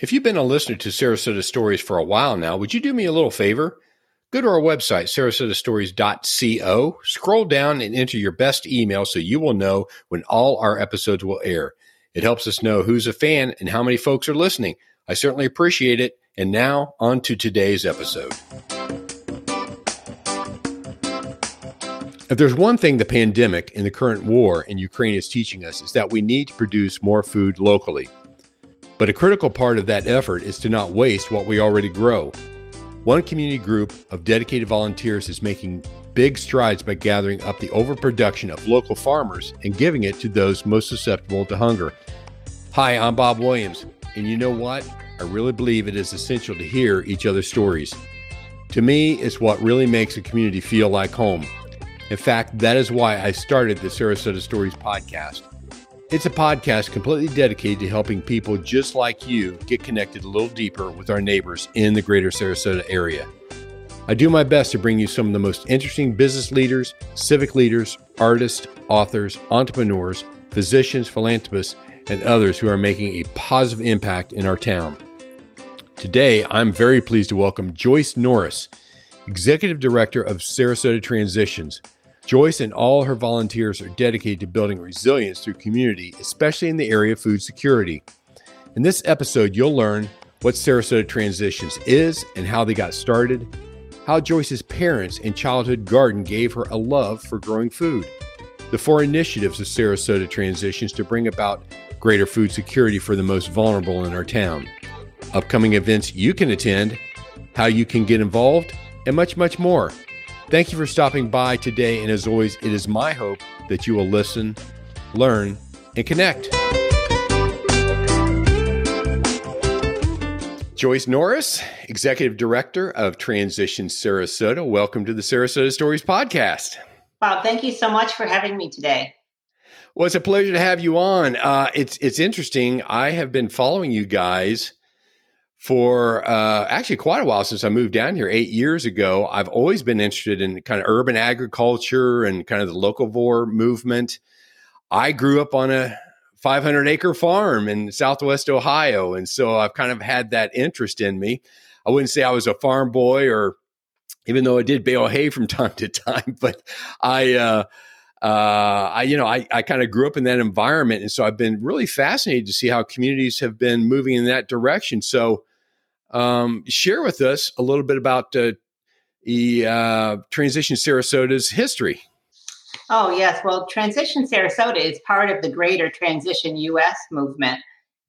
If you've been a listener to Sarasota Stories for a while now, would you do me a little favor? Go to our website, sarasotastories.co, scroll down and enter your best email so you will know when all our episodes will air. It helps us know who's a fan and how many folks are listening. I certainly appreciate it. And now, on to today's episode. If there's one thing the pandemic and the current war in Ukraine is teaching us, is that we need to produce more food locally. But a critical part of that effort is to not waste what we already grow. One community group of dedicated volunteers is making big strides by gathering up the overproduction of local farmers and giving it to those most susceptible to hunger. Hi, I'm Bob Williams, and you know what? I really believe it is essential to hear each other's stories. To me, it's what really makes a community feel like home. In fact, that is why I started the Sarasota Stories podcast. It's a podcast completely dedicated to helping people just like you get connected a little deeper with our neighbors in the greater Sarasota area. I do my best to bring you some of the most interesting business leaders, civic leaders, artists, authors, entrepreneurs, physicians, philanthropists, and others who are making a positive impact in our town. Today, I'm very pleased to welcome Joyce Norris, Executive Director of Sarasota Transitions. Joyce and all her volunteers are dedicated to building resilience through community, especially in the area of food security. In this episode, you'll learn what Sarasota Transitions is and how they got started, how Joyce's parents and childhood garden gave her a love for growing food, the four initiatives of Sarasota Transitions to bring about greater food security for the most vulnerable in our town, upcoming events you can attend, how you can get involved, and much, much more. Thank you for stopping by today. And as always, it is my hope that you will listen, learn, and connect. Joyce Norris, Executive Director of Transition Sarasota. Welcome to the Sarasota Stories Podcast. Bob, thank you so much for having me today. Well, it's a pleasure to have you on. Uh, it's it's interesting. I have been following you guys for uh, actually quite a while since I moved down here eight years ago. I've always been interested in kind of urban agriculture and kind of the locavore movement. I grew up on a 500 acre farm in Southwest Ohio, and so I've kind of had that interest in me. I wouldn't say I was a farm boy, or even though I did bale hay from time to time, but I. Uh, uh, I, you know, I, I kind of grew up in that environment. And so I've been really fascinated to see how communities have been moving in that direction. So, um, share with us a little bit about uh, the uh, Transition Sarasota's history. Oh, yes. Well, Transition Sarasota is part of the greater Transition US movement.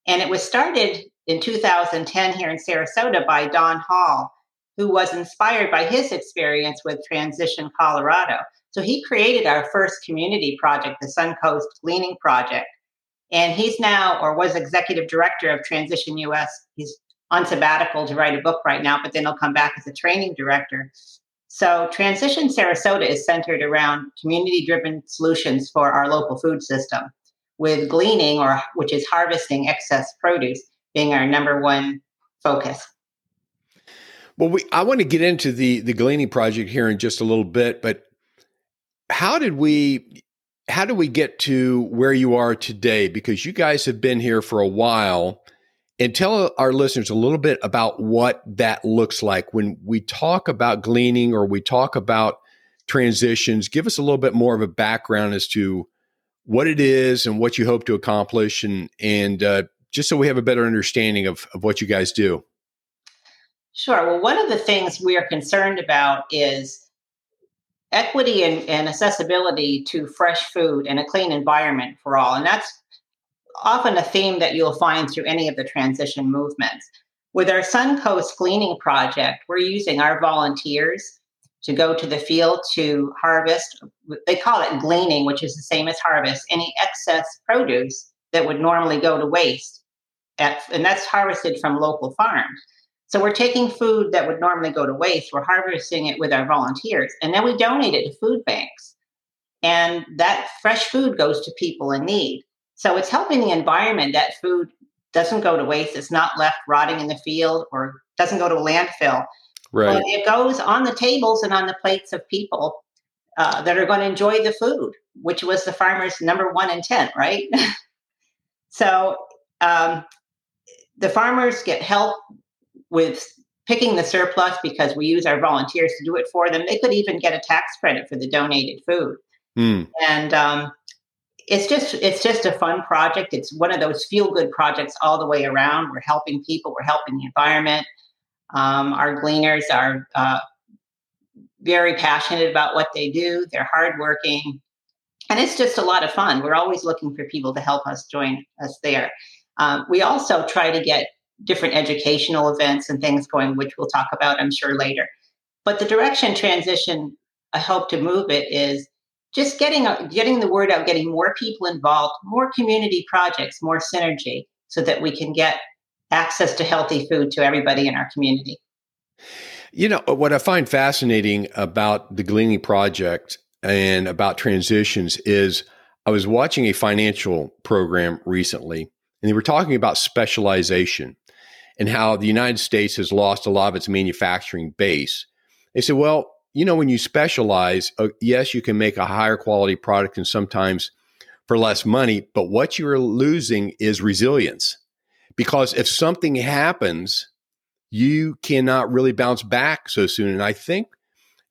And it was started in 2010 here in Sarasota by Don Hall, who was inspired by his experience with Transition Colorado. So he created our first community project, the Suncoast Gleaning Project. And he's now, or was executive director of Transition US. He's on sabbatical to write a book right now, but then he'll come back as a training director. So, Transition Sarasota is centered around community driven solutions for our local food system, with gleaning, or which is harvesting excess produce, being our number one focus. Well, we I want to get into the the gleaning project here in just a little bit, but how did we how do we get to where you are today? Because you guys have been here for a while. And tell our listeners a little bit about what that looks like when we talk about gleaning or we talk about transitions. Give us a little bit more of a background as to what it is and what you hope to accomplish, and and uh, just so we have a better understanding of, of what you guys do. Sure. Well, one of the things we are concerned about is equity and, and accessibility to fresh food and a clean environment for all. And that's often a theme that you'll find through any of the transition movements. With our Suncoast Gleaning Project, we're using our volunteers to go to the field to harvest. They call it gleaning, which is the same as harvest, any excess produce that would normally go to waste. At, and that's harvested from local farms. So we're taking food that would normally go to waste, we're harvesting it with our volunteers, and then we donate it to food banks. And that fresh food goes to people in need. So it's helping the environment that food doesn't go to waste, it's not left rotting in the field or doesn't go to a landfill. Right. But it goes on the tables and on the plates of people uh, that are going to enjoy the food, which was the farmer's number one intent, right? so um, the farmers get help with picking the surplus because we use our volunteers to do it for them. They could even get a tax credit for the donated food. Mm. And um, it's just it's just a fun project. It's one of those feel good projects all the way around. We're helping people. We're helping the environment. Um, our gleaners are uh, very passionate about what they do. They're hardworking, and it's just a lot of fun. We're always looking for people to help us join us there. Um, we also try to get different educational events and things going, which we'll talk about, I'm sure, later. But the direction transition, I hope to move it is just getting getting the word out, getting more people involved, more community projects, more synergy, so that we can get access to healthy food to everybody in our community. You know uh, what I find fascinating about the Gleaning Project and about transitions is I was watching a financial program recently, and they were talking about specialization and how the United States has lost a lot of its manufacturing base. They said, well, you know, when you specialize, uh, yes, you can make a higher quality product and sometimes for less money, but what you're losing is resilience. Because if something happens, you cannot really bounce back so soon. And I think,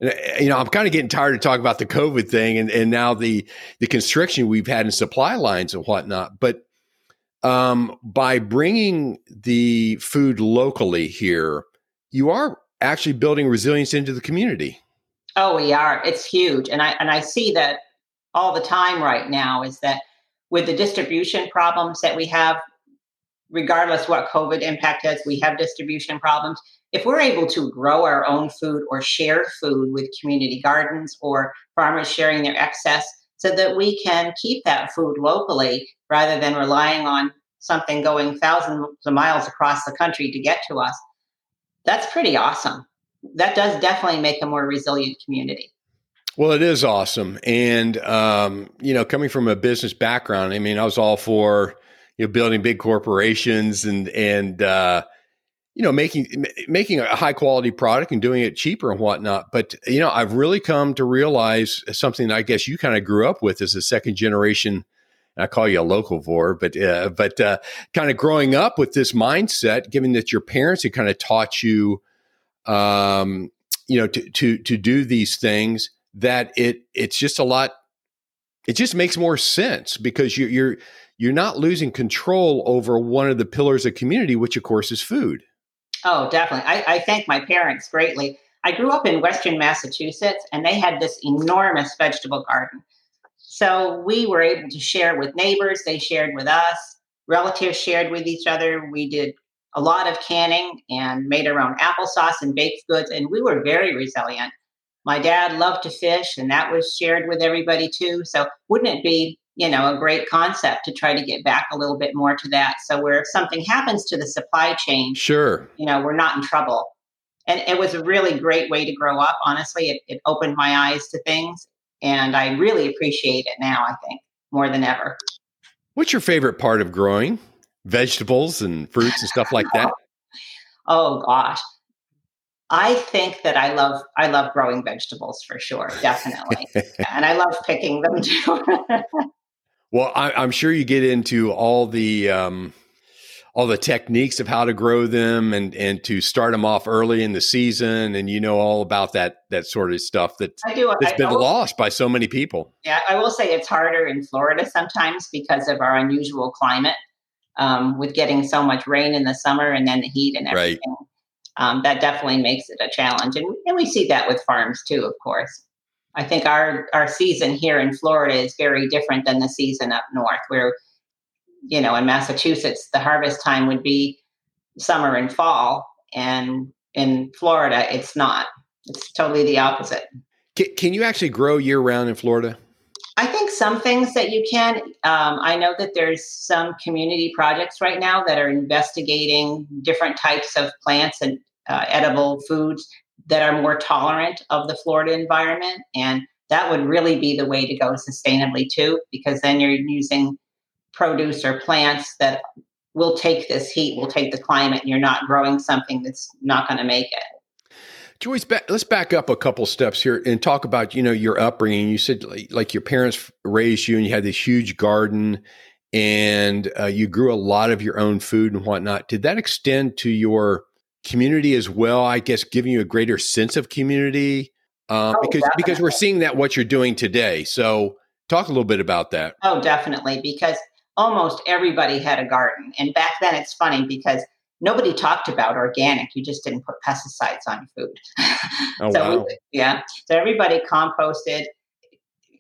you know, I'm kind of getting tired of talking about the COVID thing and, and now the the constriction we've had in supply lines and whatnot. But um, by bringing the food locally here, you are actually building resilience into the community. Oh, we are. It's huge, and I and I see that all the time right now. Is that with the distribution problems that we have, regardless what COVID impact has, we have distribution problems. If we're able to grow our own food or share food with community gardens or farmers sharing their excess, so that we can keep that food locally rather than relying on something going thousands of miles across the country to get to us. That's pretty awesome. That does definitely make a more resilient community. Well, it is awesome. And, um, you know, coming from a business background, I mean, I was all for, you know, building big corporations and, and, uh, you know, making making a high quality product and doing it cheaper and whatnot. But you know, I've really come to realize something I guess you kind of grew up with as a second generation. I call you a locavore, but uh, but uh, kind of growing up with this mindset, given that your parents had kind of taught you, um, you know, to to to do these things, that it it's just a lot. It just makes more sense because you're you're you're not losing control over one of the pillars of community, which of course is food. Oh, definitely. I, I thank my parents greatly. I grew up in Western Massachusetts and they had this enormous vegetable garden. So we were able to share with neighbors, they shared with us, relatives shared with each other. We did a lot of canning and made our own applesauce and baked goods, and we were very resilient. My dad loved to fish, and that was shared with everybody too. So, wouldn't it be you know, a great concept to try to get back a little bit more to that. So where if something happens to the supply chain, sure, you know, we're not in trouble. And it was a really great way to grow up. Honestly, it, it opened my eyes to things, and I really appreciate it now. I think more than ever. What's your favorite part of growing vegetables and fruits and stuff like that? oh gosh, I think that I love I love growing vegetables for sure, definitely, and I love picking them too. well, I, am sure you get into all the um, all the techniques of how to grow them and and to start them off early in the season, and you know all about that that sort of stuff that I do. That's I, been will, lost by so many people. Yeah, I will say it's harder in Florida sometimes because of our unusual climate, um, with getting so much rain in the summer and then the heat and everything. Right um, that definitely makes it a challenge. And, and we see that with farms too, of course. I think our, our season here in Florida is very different than the season up north, where, you know, in Massachusetts, the harvest time would be summer and fall. And in Florida, it's not. It's totally the opposite. Can, can you actually grow year round in Florida? I think some things that you can. Um, I know that there's some community projects right now that are investigating different types of plants and uh, edible foods that are more tolerant of the Florida environment. And that would really be the way to go sustainably too, because then you're using produce or plants that will take this heat, will take the climate, and you're not growing something that's not going to make it. Joyce, let's back up a couple steps here and talk about you know your upbringing. You said like your parents raised you, and you had this huge garden, and uh, you grew a lot of your own food and whatnot. Did that extend to your community as well. I guess giving you a greater sense of community um, oh, because definitely. because we're seeing that what you're doing today. So talk a little bit about that. Oh, definitely, because almost everybody had a garden, and back then it's funny because nobody talked about organic. You just didn't put pesticides on your food. Oh, so wow. yeah, so everybody composted.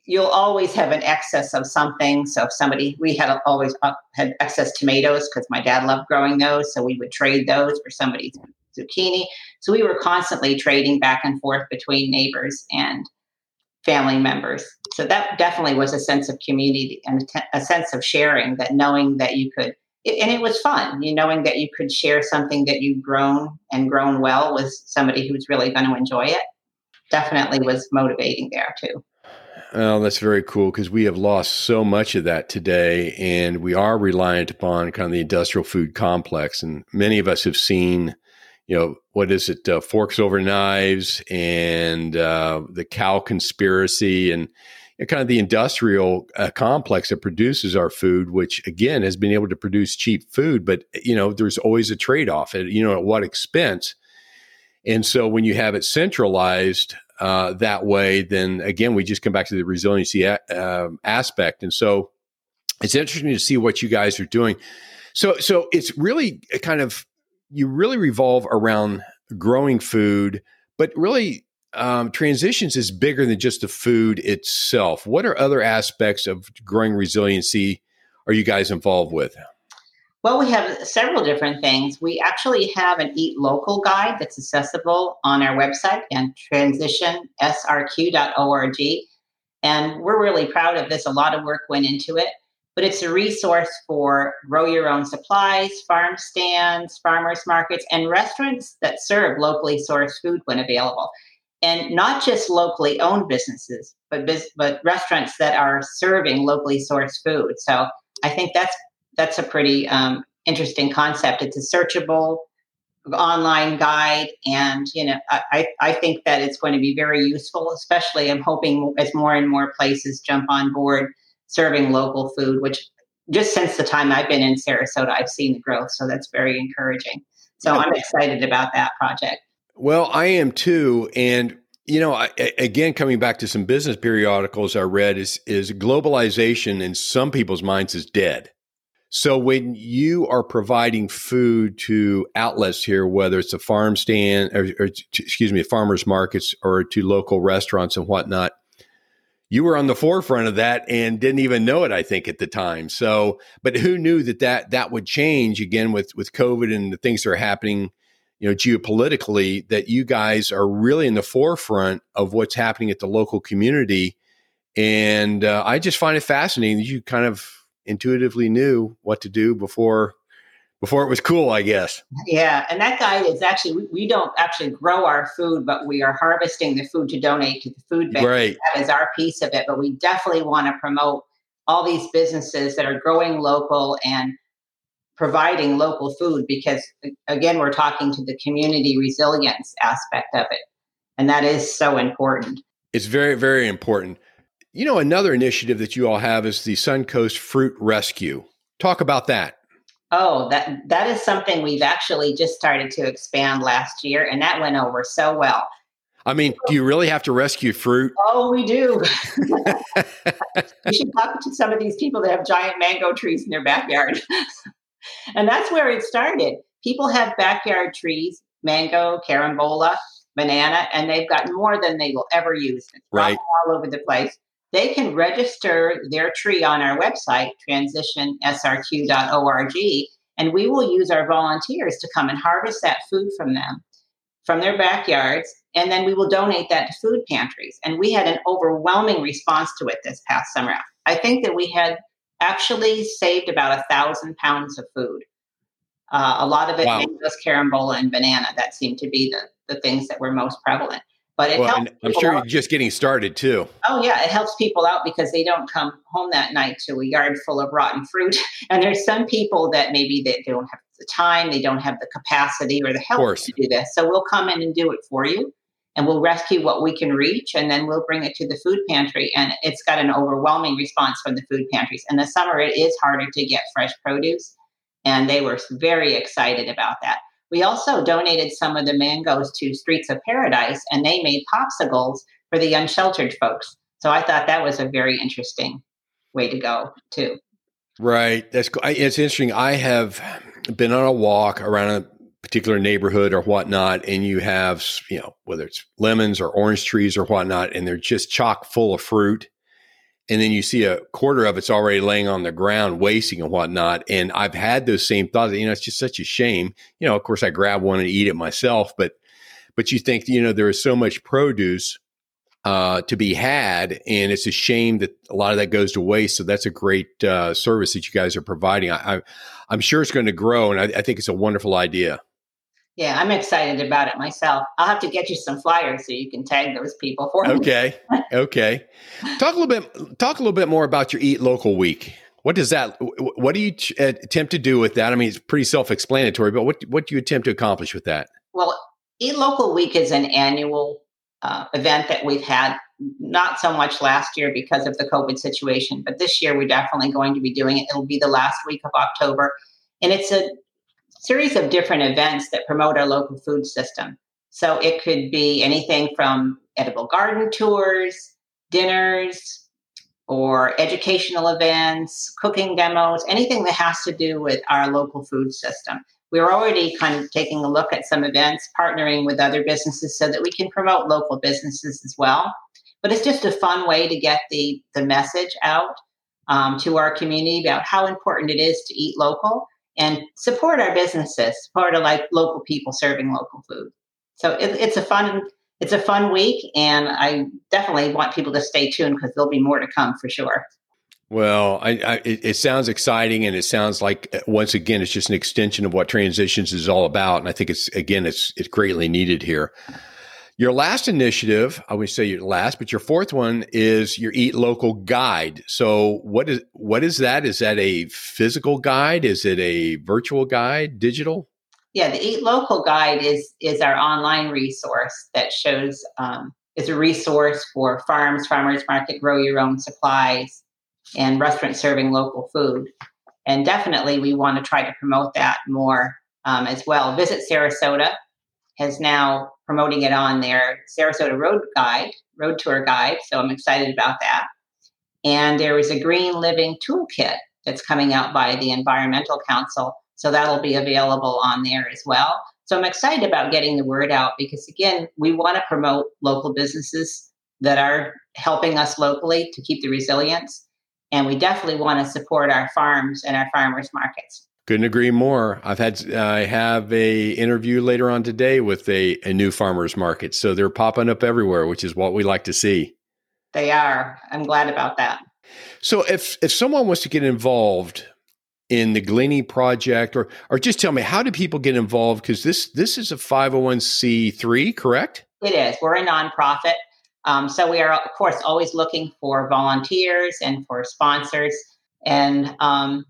You'll always have an excess of something. So if somebody, we had always uh, had excess tomatoes because my dad loved growing those, so we would trade those for somebody's zucchini. So we were constantly trading back and forth between neighbors and family members. So that definitely was a sense of community and a sense of sharing that knowing that you could, and it was fun, you knowing that you could share something that you've grown and grown well with somebody who's really going to enjoy it. Definitely was motivating there too. Oh, that's very cool because we have lost so much of that today, and we are reliant upon kind of the industrial food complex. And many of us have seen you know, what is it? Uh, forks over knives and uh, the cow conspiracy and kind of the industrial uh, complex that produces our food, which again has been able to produce cheap food, but you know, there's always a trade off. At you know, at what expense? And so when you have it centralized uh, that way, then again, we just come back to the resiliency a- um, aspect. And so it's interesting to see what you guys are doing. So, so it's really kind of you really revolve around growing food, but really um, transitions is bigger than just the food itself. What are other aspects of growing resiliency are you guys involved with? Well, we have several different things. We actually have an Eat Local guide that's accessible on our website and transitionsrq.org. And we're really proud of this. A lot of work went into it but it's a resource for grow your own supplies, farm stands, farmers markets, and restaurants that serve locally sourced food when available. And not just locally owned businesses, but bis- but restaurants that are serving locally sourced food. So I think that's that's a pretty um, interesting concept. It's a searchable online guide, and you know I I think that it's going to be very useful. Especially, I'm hoping as more and more places jump on board serving local food, which just since the time I've been in Sarasota, I've seen the growth. So that's very encouraging. So I'm excited about that project. Well, I am too. And you know, I, again, coming back to some business periodicals I read is is globalization in some people's minds is dead. So when you are providing food to outlets here, whether it's a farm stand or, or excuse me, farmers markets or to local restaurants and whatnot, you were on the forefront of that and didn't even know it i think at the time so but who knew that that that would change again with with covid and the things that are happening you know geopolitically that you guys are really in the forefront of what's happening at the local community and uh, i just find it fascinating that you kind of intuitively knew what to do before before it was cool, I guess. Yeah, and that guy is actually we, we, don't actually grow our food, but we are harvesting the food to donate to the food bank. Right. That is our piece of it. But we definitely want to promote all these businesses that are growing local and providing local food because again we're talking to the community resilience aspect of it and that is so important it's very very important you know another initiative that you all have is the suncoast fruit rescue talk about that oh that that is something we've actually just started to expand last year and that went over so well I mean, do you really have to rescue fruit? Oh, we do. you should talk to some of these people that have giant mango trees in their backyard. and that's where it started. People have backyard trees, mango, carambola, banana, and they've got more than they will ever use. It's right. all over the place. They can register their tree on our website, transitionsrq.org, and we will use our volunteers to come and harvest that food from them, from their backyards, and then we will donate that to food pantries. And we had an overwhelming response to it this past summer. I think that we had actually saved about a thousand pounds of food. Uh, a lot of it wow. was carambola and banana. That seemed to be the, the things that were most prevalent. But it well, helps. I'm sure you're just getting started too. Oh yeah, it helps people out because they don't come home that night to a yard full of rotten fruit. And there's some people that maybe they don't have the time, they don't have the capacity or the help to do this. So we'll come in and do it for you and we'll rescue what we can reach and then we'll bring it to the food pantry and it's got an overwhelming response from the food pantries. In the summer it is harder to get fresh produce and they were very excited about that. We also donated some of the mangoes to streets of paradise and they made popsicles for the unsheltered folks. So i thought that was a very interesting way to go too. Right. That's it's interesting. I have been on a walk around a particular neighborhood or whatnot, and you have, you know, whether it's lemons or orange trees or whatnot, and they're just chock full of fruit. And then you see a quarter of it's already laying on the ground, wasting and whatnot. And I've had those same thoughts. You know, it's just such a shame. You know, of course, I grab one and eat it myself, but but you think, you know, there is so much produce uh, to be had, and it's a shame that a lot of that goes to waste. So that's a great uh, service that you guys are providing. I, I, am sure it's going to grow, and I, I think it's a wonderful idea. Yeah, I'm excited about it myself. I'll have to get you some flyers so you can tag those people for me. Okay. okay. Talk a little bit talk a little bit more about your Eat Local week. What does that what do you attempt to do with that? I mean, it's pretty self-explanatory, but what what do you attempt to accomplish with that? Well, Eat Local week is an annual uh, event that we've had not so much last year because of the COVID situation, but this year we're definitely going to be doing it. It'll be the last week of October. And it's a series of different events that promote our local food system. So it could be anything from edible garden tours, dinners, or educational events, cooking demos, anything that has to do with our local food system. We're already kind of taking a look at some events, partnering with other businesses so that we can promote local businesses as well. But it's just a fun way to get the, the message out um, to our community about how important it is to eat local and support our businesses, support of like local people serving local food. So it, it's a fun it's a fun week, and I definitely want people to stay tuned because there'll be more to come for sure. Well, I, I, it, sounds exciting, and it sounds like uh, once again, it's just an extension of what transitions is all about, and I think it's again, it's it's greatly needed here. Your last initiative, I would say your last, but your fourth one is your Eat Local Guide. So what is what is that? Is that a physical guide? Is it a virtual guide, digital? Yeah, the Eat Local Guide is is our online resource that shows um, is a resource for farms, farmers market, grow your own supplies, and restaurants serving local food. And definitely, we want to try to promote that more um, as well. Visit Sarasota has now promoting it on their Sarasota Road Guide, Road Tour Guide. So I'm excited about that. And there is a Green Living Toolkit that's coming out by the Environmental Council. So that'll be available on there as well. So I'm excited about getting the word out because, again, we want to promote local businesses that are helping us locally to keep the resilience. And we definitely want to support our farms and our farmers markets. Couldn't agree more. I've had I have a interview later on today with a, a new farmers market, so they're popping up everywhere, which is what we like to see. They are. I'm glad about that. So if if someone wants to get involved in the Gleaning project, or or just tell me how do people get involved? Because this this is a 501c3, correct? It is. We're a nonprofit, um, so we are of course always looking for volunteers and for sponsors. And um,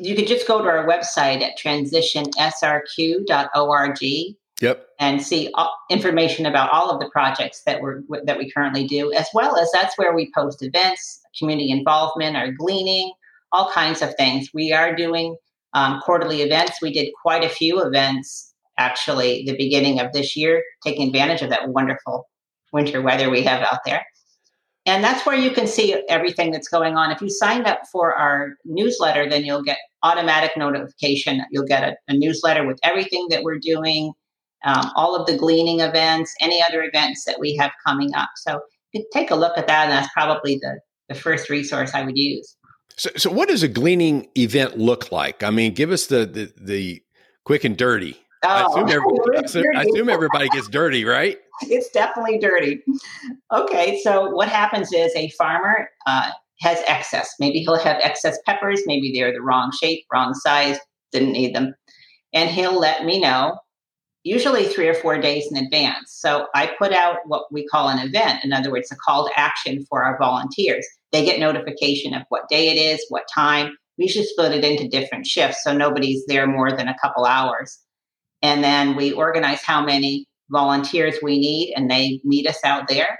you could just go to our website at transitionsrq.org Yep. And see information about all of the projects that we're that we currently do, as well as that's where we post events, community involvement, our gleaning, all kinds of things. We are doing um, quarterly events. We did quite a few events actually the beginning of this year, taking advantage of that wonderful winter weather we have out there. And that's where you can see everything that's going on. If you sign up for our newsletter, then you'll get automatic notification. You'll get a, a newsletter with everything that we're doing, um, all of the gleaning events, any other events that we have coming up. So take a look at that, and that's probably the, the first resource I would use. So, so what does a gleaning event look like? I mean, give us the the, the quick and dirty. Oh, I, assume I, assume, I assume everybody gets dirty, right? It's definitely dirty. Okay, so what happens is a farmer uh, has excess. Maybe he'll have excess peppers. Maybe they're the wrong shape, wrong size, didn't need them. And he'll let me know usually three or four days in advance. So I put out what we call an event. In other words, a call to action for our volunteers. They get notification of what day it is, what time. We should split it into different shifts so nobody's there more than a couple hours. And then we organize how many volunteers we need, and they meet us out there.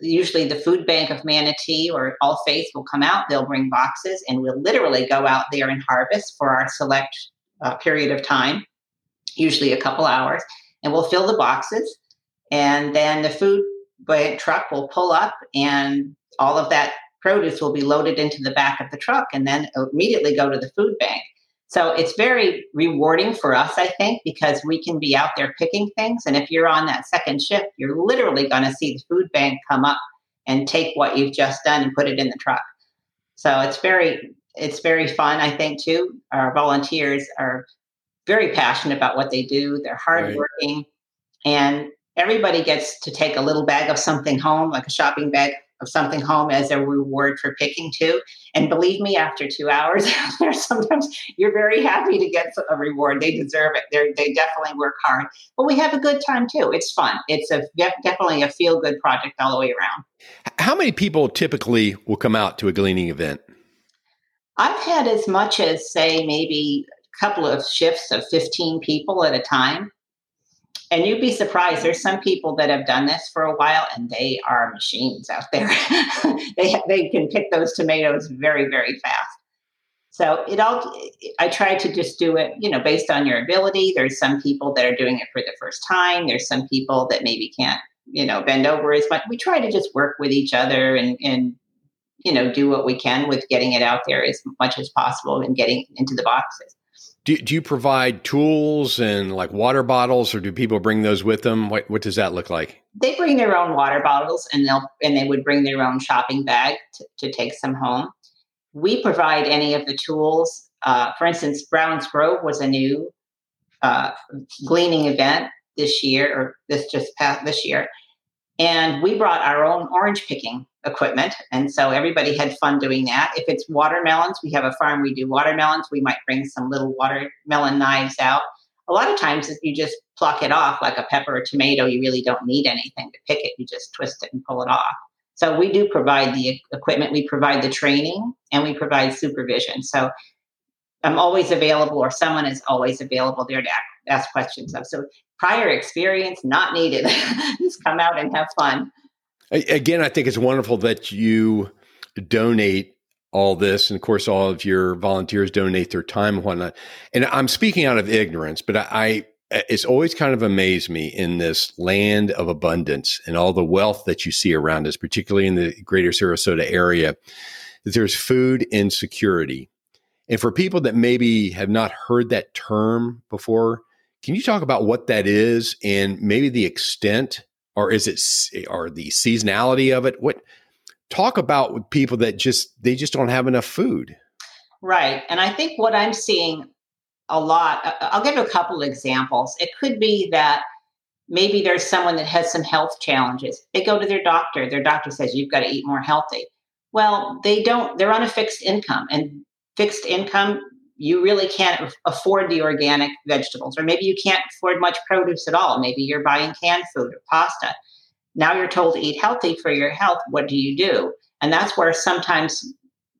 Usually, the food bank of Manatee or All Faith will come out. They'll bring boxes, and we'll literally go out there and harvest for our select uh, period of time usually a couple hours, and we'll fill the boxes. And then the food truck will pull up, and all of that produce will be loaded into the back of the truck and then immediately go to the food bank. So it's very rewarding for us, I think, because we can be out there picking things. And if you're on that second shift, you're literally going to see the food bank come up and take what you've just done and put it in the truck. So it's very it's very fun, I think, too. Our volunteers are very passionate about what they do. They're hardworking, right. and everybody gets to take a little bag of something home, like a shopping bag of something home, as a reward for picking too. And believe me, after two hours, out there, sometimes you're very happy to get a reward. They deserve it. They're, they definitely work hard, but we have a good time too. It's fun. It's a definitely a feel good project all the way around. How many people typically will come out to a gleaning event? I've had as much as say maybe a couple of shifts of 15 people at a time. And you'd be surprised. There's some people that have done this for a while, and they are machines out there. they they can pick those tomatoes very very fast. So it all. I try to just do it, you know, based on your ability. There's some people that are doing it for the first time. There's some people that maybe can't, you know, bend over as much. We try to just work with each other and and you know do what we can with getting it out there as much as possible and getting into the boxes. Do, do you provide tools and like water bottles, or do people bring those with them? What, what does that look like? They bring their own water bottles, and they'll and they would bring their own shopping bag to, to take some home. We provide any of the tools. Uh, for instance, Browns Grove was a new uh, gleaning event this year, or this just past this year, and we brought our own orange picking equipment. And so everybody had fun doing that. If it's watermelons, we have a farm, we do watermelons. We might bring some little watermelon knives out. A lot of times, if you just pluck it off like a pepper or tomato, you really don't need anything to pick it. You just twist it and pull it off. So we do provide the equipment, we provide the training, and we provide supervision. So I'm always available, or someone is always available there to ask questions of. So prior experience not needed. just come out and have fun. Again, I think it's wonderful that you donate all this. And of course, all of your volunteers donate their time and whatnot. And I'm speaking out of ignorance, but I, it's always kind of amazed me in this land of abundance and all the wealth that you see around us, particularly in the greater Sarasota area, that there's food insecurity. And for people that maybe have not heard that term before, can you talk about what that is and maybe the extent or is it or the seasonality of it? What talk about people that just they just don't have enough food. Right. And I think what I'm seeing a lot, I'll give a couple examples. It could be that maybe there's someone that has some health challenges. They go to their doctor, their doctor says, You've got to eat more healthy. Well, they don't, they're on a fixed income, and fixed income you really can't afford the organic vegetables, or maybe you can't afford much produce at all. Maybe you're buying canned food or pasta. Now you're told to eat healthy for your health. What do you do? And that's where sometimes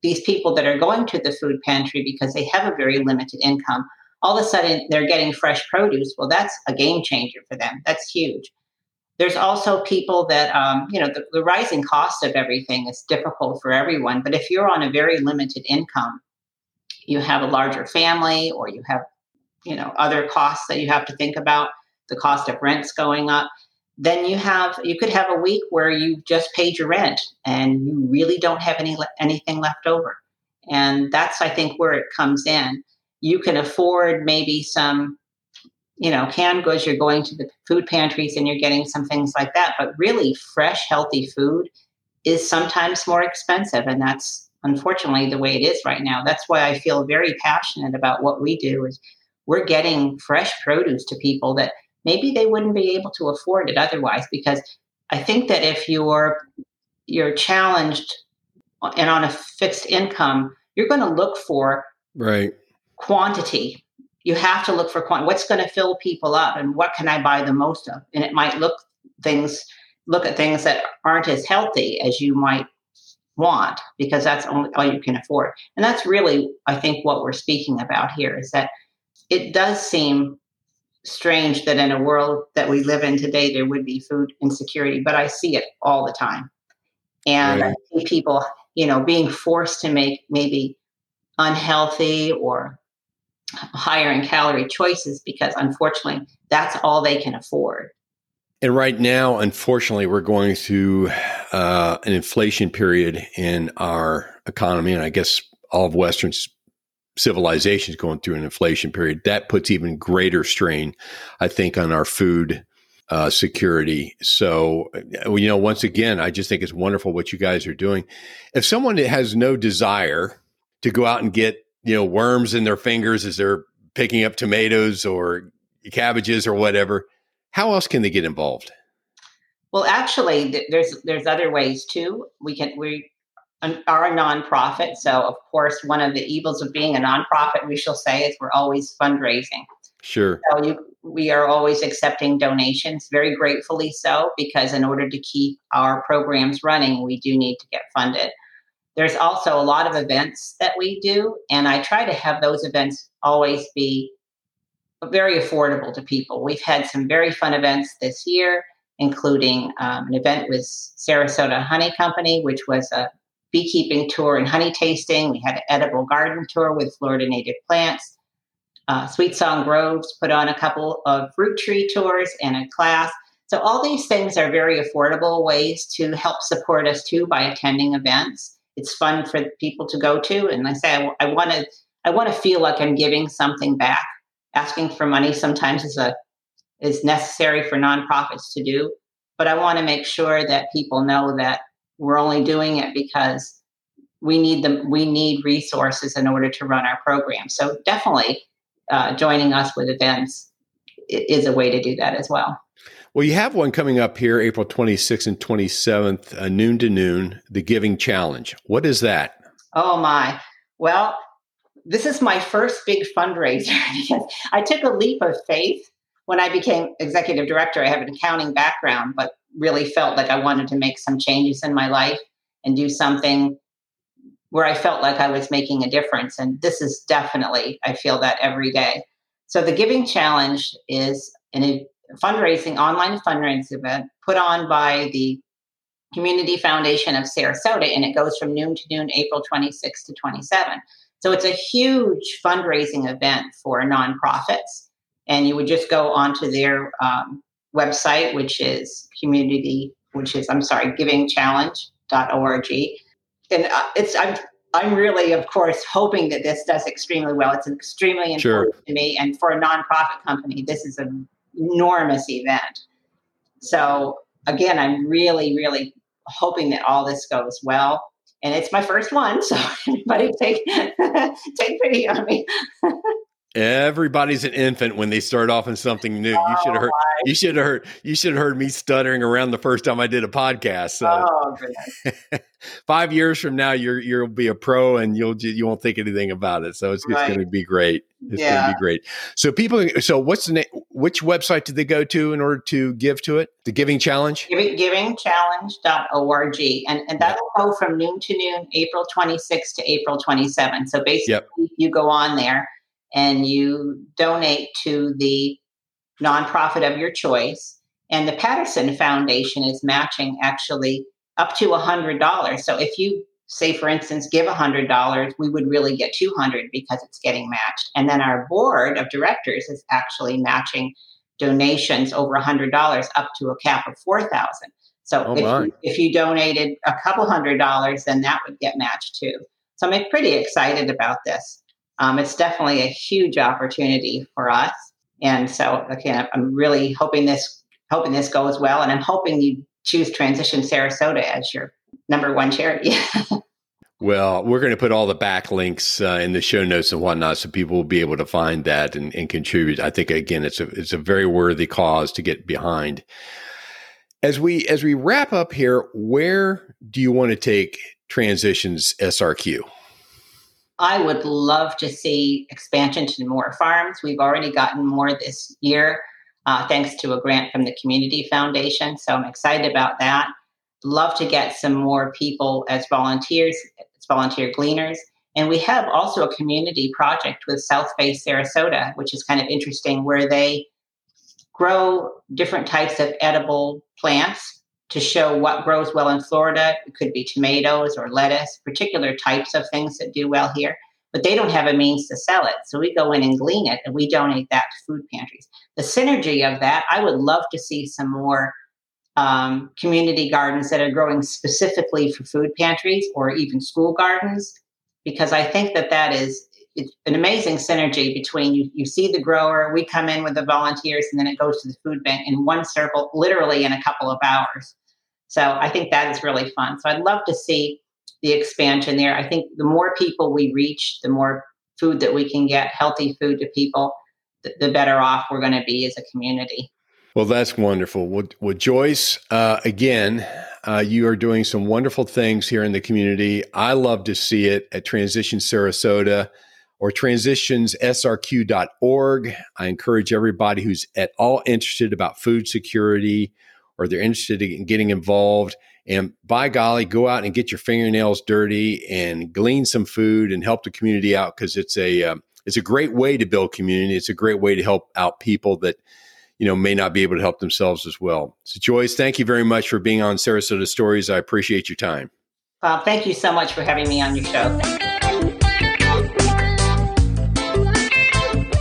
these people that are going to the food pantry because they have a very limited income, all of a sudden they're getting fresh produce. Well, that's a game changer for them. That's huge. There's also people that, um, you know, the, the rising cost of everything is difficult for everyone. But if you're on a very limited income, you have a larger family or you have, you know, other costs that you have to think about, the cost of rent's going up then you have you could have a week where you just paid your rent and you really don't have any anything left over. And that's i think where it comes in. You can afford maybe some you know canned goods you're going to the food pantries and you're getting some things like that but really fresh healthy food is sometimes more expensive and that's unfortunately the way it is right now. That's why i feel very passionate about what we do is we're getting fresh produce to people that maybe they wouldn't be able to afford it otherwise because i think that if you're you're challenged and on a fixed income you're going to look for right. quantity. You have to look for quantity what's going to fill people up and what can i buy the most of? And it might look things look at things that aren't as healthy as you might want because that's only all you can afford. And that's really i think what we're speaking about here is that it does seem strange that in a world that we live in today there would be food insecurity but i see it all the time. And right. i see people you know being forced to make maybe unhealthy or higher in calorie choices because unfortunately that's all they can afford and right now unfortunately we're going through uh, an inflation period in our economy and i guess all of western civilization is going through an inflation period, that puts even greater strain, I think, on our food uh, security. So, uh, you know, once again, I just think it's wonderful what you guys are doing. If someone has no desire to go out and get, you know, worms in their fingers as they're picking up tomatoes or cabbages or whatever, how else can they get involved? Well, actually, there's there's other ways too. We can we are a nonprofit. So, of course, one of the evils of being a nonprofit, we shall say, is we're always fundraising. Sure. So you, we are always accepting donations, very gratefully so, because in order to keep our programs running, we do need to get funded. There's also a lot of events that we do, and I try to have those events always be very affordable to people. We've had some very fun events this year, including um, an event with Sarasota Honey Company, which was a beekeeping tour and honey tasting. We had an edible garden tour with Florida native plants. Uh, Sweet Song Groves put on a couple of fruit tree tours and a class. So all these things are very affordable ways to help support us too by attending events. It's fun for people to go to, and I say I, I want to I want to feel like I'm giving something back. Asking for money sometimes is a is necessary for nonprofits to do, but I want to make sure that people know that we're only doing it because we need them. We need resources in order to run our program. So definitely, uh, joining us with events is a way to do that as well. Well, you have one coming up here, April 26th and 27th, uh, noon to noon, the Giving Challenge. What is that? Oh, my. Well, this is my first big fundraiser because I took a leap of faith when I became executive director. I have an accounting background, but really felt like I wanted to make some changes in my life and do something where I felt like I was making a difference. And this is definitely, I feel that every day. So the Giving Challenge is a fundraising, online fundraising event put on by the Community Foundation of Sarasota, and it goes from noon to noon, April 26 to 27. So it's a huge fundraising event for nonprofits. And you would just go onto their um, website, which is community, which is, I'm sorry, givingchallenge.org. And uh, it's, I'm, I'm really, of course, hoping that this does extremely well. It's extremely important sure. to me. And for a nonprofit company, this is an enormous event. So, again, I'm really, really hoping that all this goes well. And it's my first one, so anybody take take pity on me. Everybody's an infant when they start off in something new. You should have oh heard. Oh, you should have heard. You should have heard me stuttering around the first time I did a podcast. So, oh, five years from now, you're you'll be a pro and you'll you won't think anything about it. So it's, right. it's going to be great. It's yeah. going to be great. So people. So what's the name? Which website did they go to in order to give to it? The Giving Challenge. Giving, givingchallenge.org, and and that will go from noon to noon, April 26th to April 27th. So basically, yep. you go on there and you donate to the nonprofit of your choice. And the Patterson Foundation is matching actually up to $100. So if you say, for instance, give $100, we would really get 200 because it's getting matched. And then our board of directors is actually matching donations over $100 up to a cap of 4000 So oh if, you, if you donated a couple hundred dollars, then that would get matched too. So I'm pretty excited about this um, it's definitely a huge opportunity for us. And so again, I'm really hoping this hoping this goes well, and I'm hoping you choose Transition Sarasota as your number one charity. well, we're going to put all the backlinks uh, in the show notes and whatnot, so people will be able to find that and, and contribute. I think again, it's a it's a very worthy cause to get behind. As we as we wrap up here, where do you want to take Transitions SRQ? I would love to see expansion to more farms. We've already gotten more this year, uh, thanks to a grant from the Community Foundation. So I'm excited about that. Love to get some more people as volunteers, as volunteer gleaners. And we have also a community project with South Bay Sarasota, which is kind of interesting, where they grow different types of edible plants to show what grows well in Florida. It could be tomatoes or lettuce, particular types of things that do well here, but they don't have a means to sell it. So we go in and glean it and we donate that to food pantries. The synergy of that, I would love to see some more um, community gardens that are growing specifically for food pantries or even school gardens, because I think that that is it's an amazing synergy between you, you see the grower, we come in with the volunteers, and then it goes to the food bank in one circle, literally in a couple of hours. So I think that is really fun. So I'd love to see the expansion there. I think the more people we reach, the more food that we can get, healthy food to people, the, the better off we're going to be as a community. Well, that's wonderful. Well, well Joyce, uh, again, uh, you are doing some wonderful things here in the community. I love to see it at Transition Sarasota or transitionssrq.org. I encourage everybody who's at all interested about food security or they're interested in getting involved. And by golly, go out and get your fingernails dirty and glean some food and help the community out because it's a um, it's a great way to build community. It's a great way to help out people that you know may not be able to help themselves as well. So, Joyce, thank you very much for being on Sarasota Stories. I appreciate your time. Bob, thank you so much for having me on your show.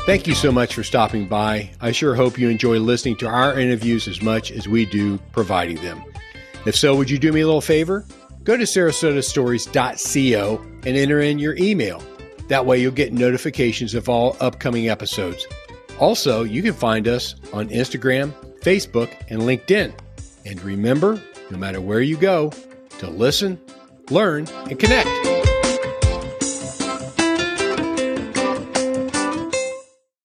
Thank you so much for stopping by. I sure hope you enjoy listening to our interviews as much as we do providing them. If so, would you do me a little favor? Go to sarasotastories.co and enter in your email. That way, you'll get notifications of all upcoming episodes. Also, you can find us on Instagram, Facebook, and LinkedIn. And remember, no matter where you go, to listen, learn, and connect.